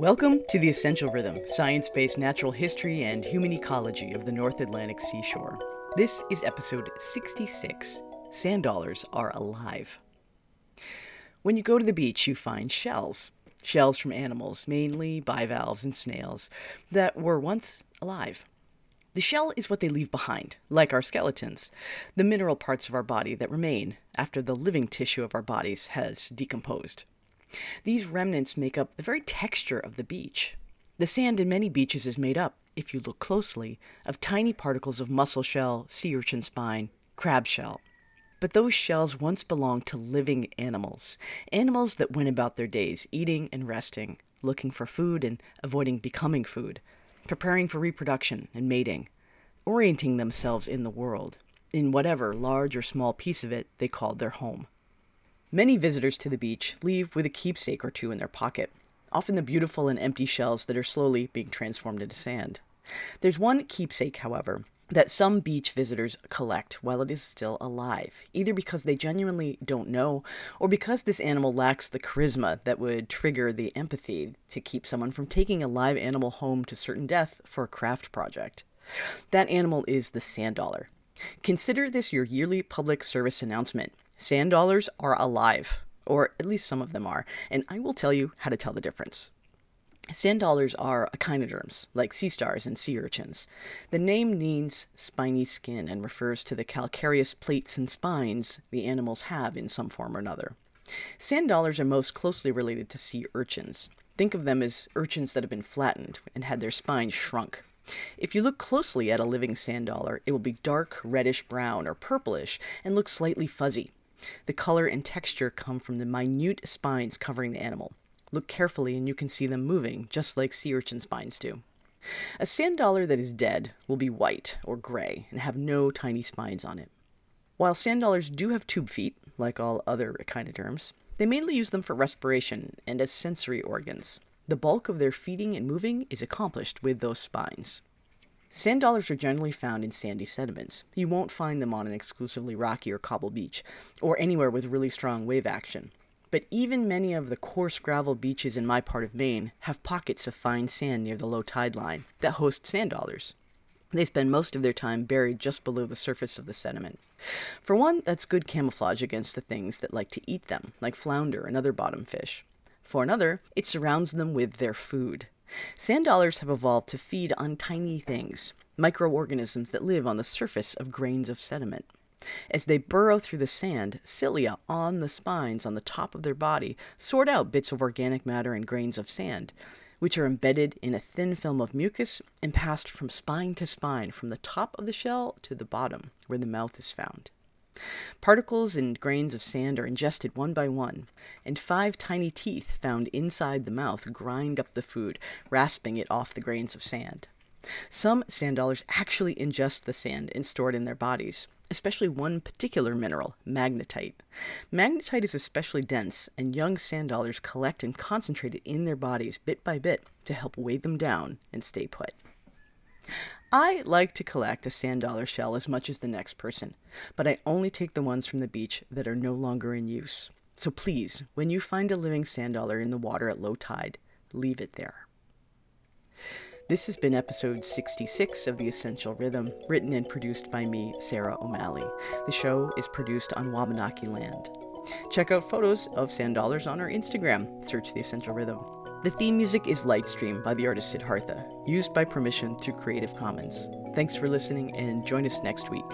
Welcome to the Essential Rhythm, science based natural history and human ecology of the North Atlantic seashore. This is episode 66 Sand Dollars Are Alive. When you go to the beach, you find shells. Shells from animals, mainly bivalves and snails, that were once alive. The shell is what they leave behind, like our skeletons, the mineral parts of our body that remain after the living tissue of our bodies has decomposed. These remnants make up the very texture of the beach. The sand in many beaches is made up, if you look closely, of tiny particles of mussel shell, sea urchin spine, crab shell. But those shells once belonged to living animals, animals that went about their days eating and resting, looking for food and avoiding becoming food, preparing for reproduction and mating, orienting themselves in the world, in whatever large or small piece of it they called their home. Many visitors to the beach leave with a keepsake or two in their pocket, often the beautiful and empty shells that are slowly being transformed into sand. There's one keepsake, however, that some beach visitors collect while it is still alive, either because they genuinely don't know or because this animal lacks the charisma that would trigger the empathy to keep someone from taking a live animal home to certain death for a craft project. That animal is the sand dollar. Consider this your yearly public service announcement. Sand dollars are alive, or at least some of them are, and I will tell you how to tell the difference. Sand dollars are echinoderms, like sea stars and sea urchins. The name means spiny skin and refers to the calcareous plates and spines the animals have in some form or another. Sand dollars are most closely related to sea urchins. Think of them as urchins that have been flattened and had their spines shrunk. If you look closely at a living sand dollar, it will be dark reddish brown or purplish and look slightly fuzzy. The color and texture come from the minute spines covering the animal. Look carefully and you can see them moving, just like sea urchin spines do. A sand dollar that is dead will be white or gray and have no tiny spines on it. While sand dollars do have tube feet, like all other echinoderms, they mainly use them for respiration and as sensory organs. The bulk of their feeding and moving is accomplished with those spines. Sand dollars are generally found in sandy sediments. You won't find them on an exclusively rocky or cobble beach, or anywhere with really strong wave action. But even many of the coarse gravel beaches in my part of Maine have pockets of fine sand near the low tide line that host sand dollars. They spend most of their time buried just below the surface of the sediment. For one, that's good camouflage against the things that like to eat them, like flounder and other bottom fish. For another, it surrounds them with their food. Sand dollars have evolved to feed on tiny things, microorganisms that live on the surface of grains of sediment. As they burrow through the sand, cilia on the spines on the top of their body sort out bits of organic matter and grains of sand, which are embedded in a thin film of mucus and passed from spine to spine, from the top of the shell to the bottom, where the mouth is found. Particles and grains of sand are ingested one by one, and five tiny teeth found inside the mouth grind up the food, rasping it off the grains of sand. Some sand dollars actually ingest the sand and store it in their bodies, especially one particular mineral, magnetite. Magnetite is especially dense, and young sand dollars collect and concentrate it in their bodies bit by bit to help weigh them down and stay put. I like to collect a sand dollar shell as much as the next person, but I only take the ones from the beach that are no longer in use. So please, when you find a living sand dollar in the water at low tide, leave it there. This has been episode 66 of The Essential Rhythm, written and produced by me, Sarah O'Malley. The show is produced on Wabanaki land. Check out photos of sand dollars on our Instagram. Search The Essential Rhythm. The theme music is Lightstream by the artist Siddhartha, used by permission through Creative Commons. Thanks for listening and join us next week.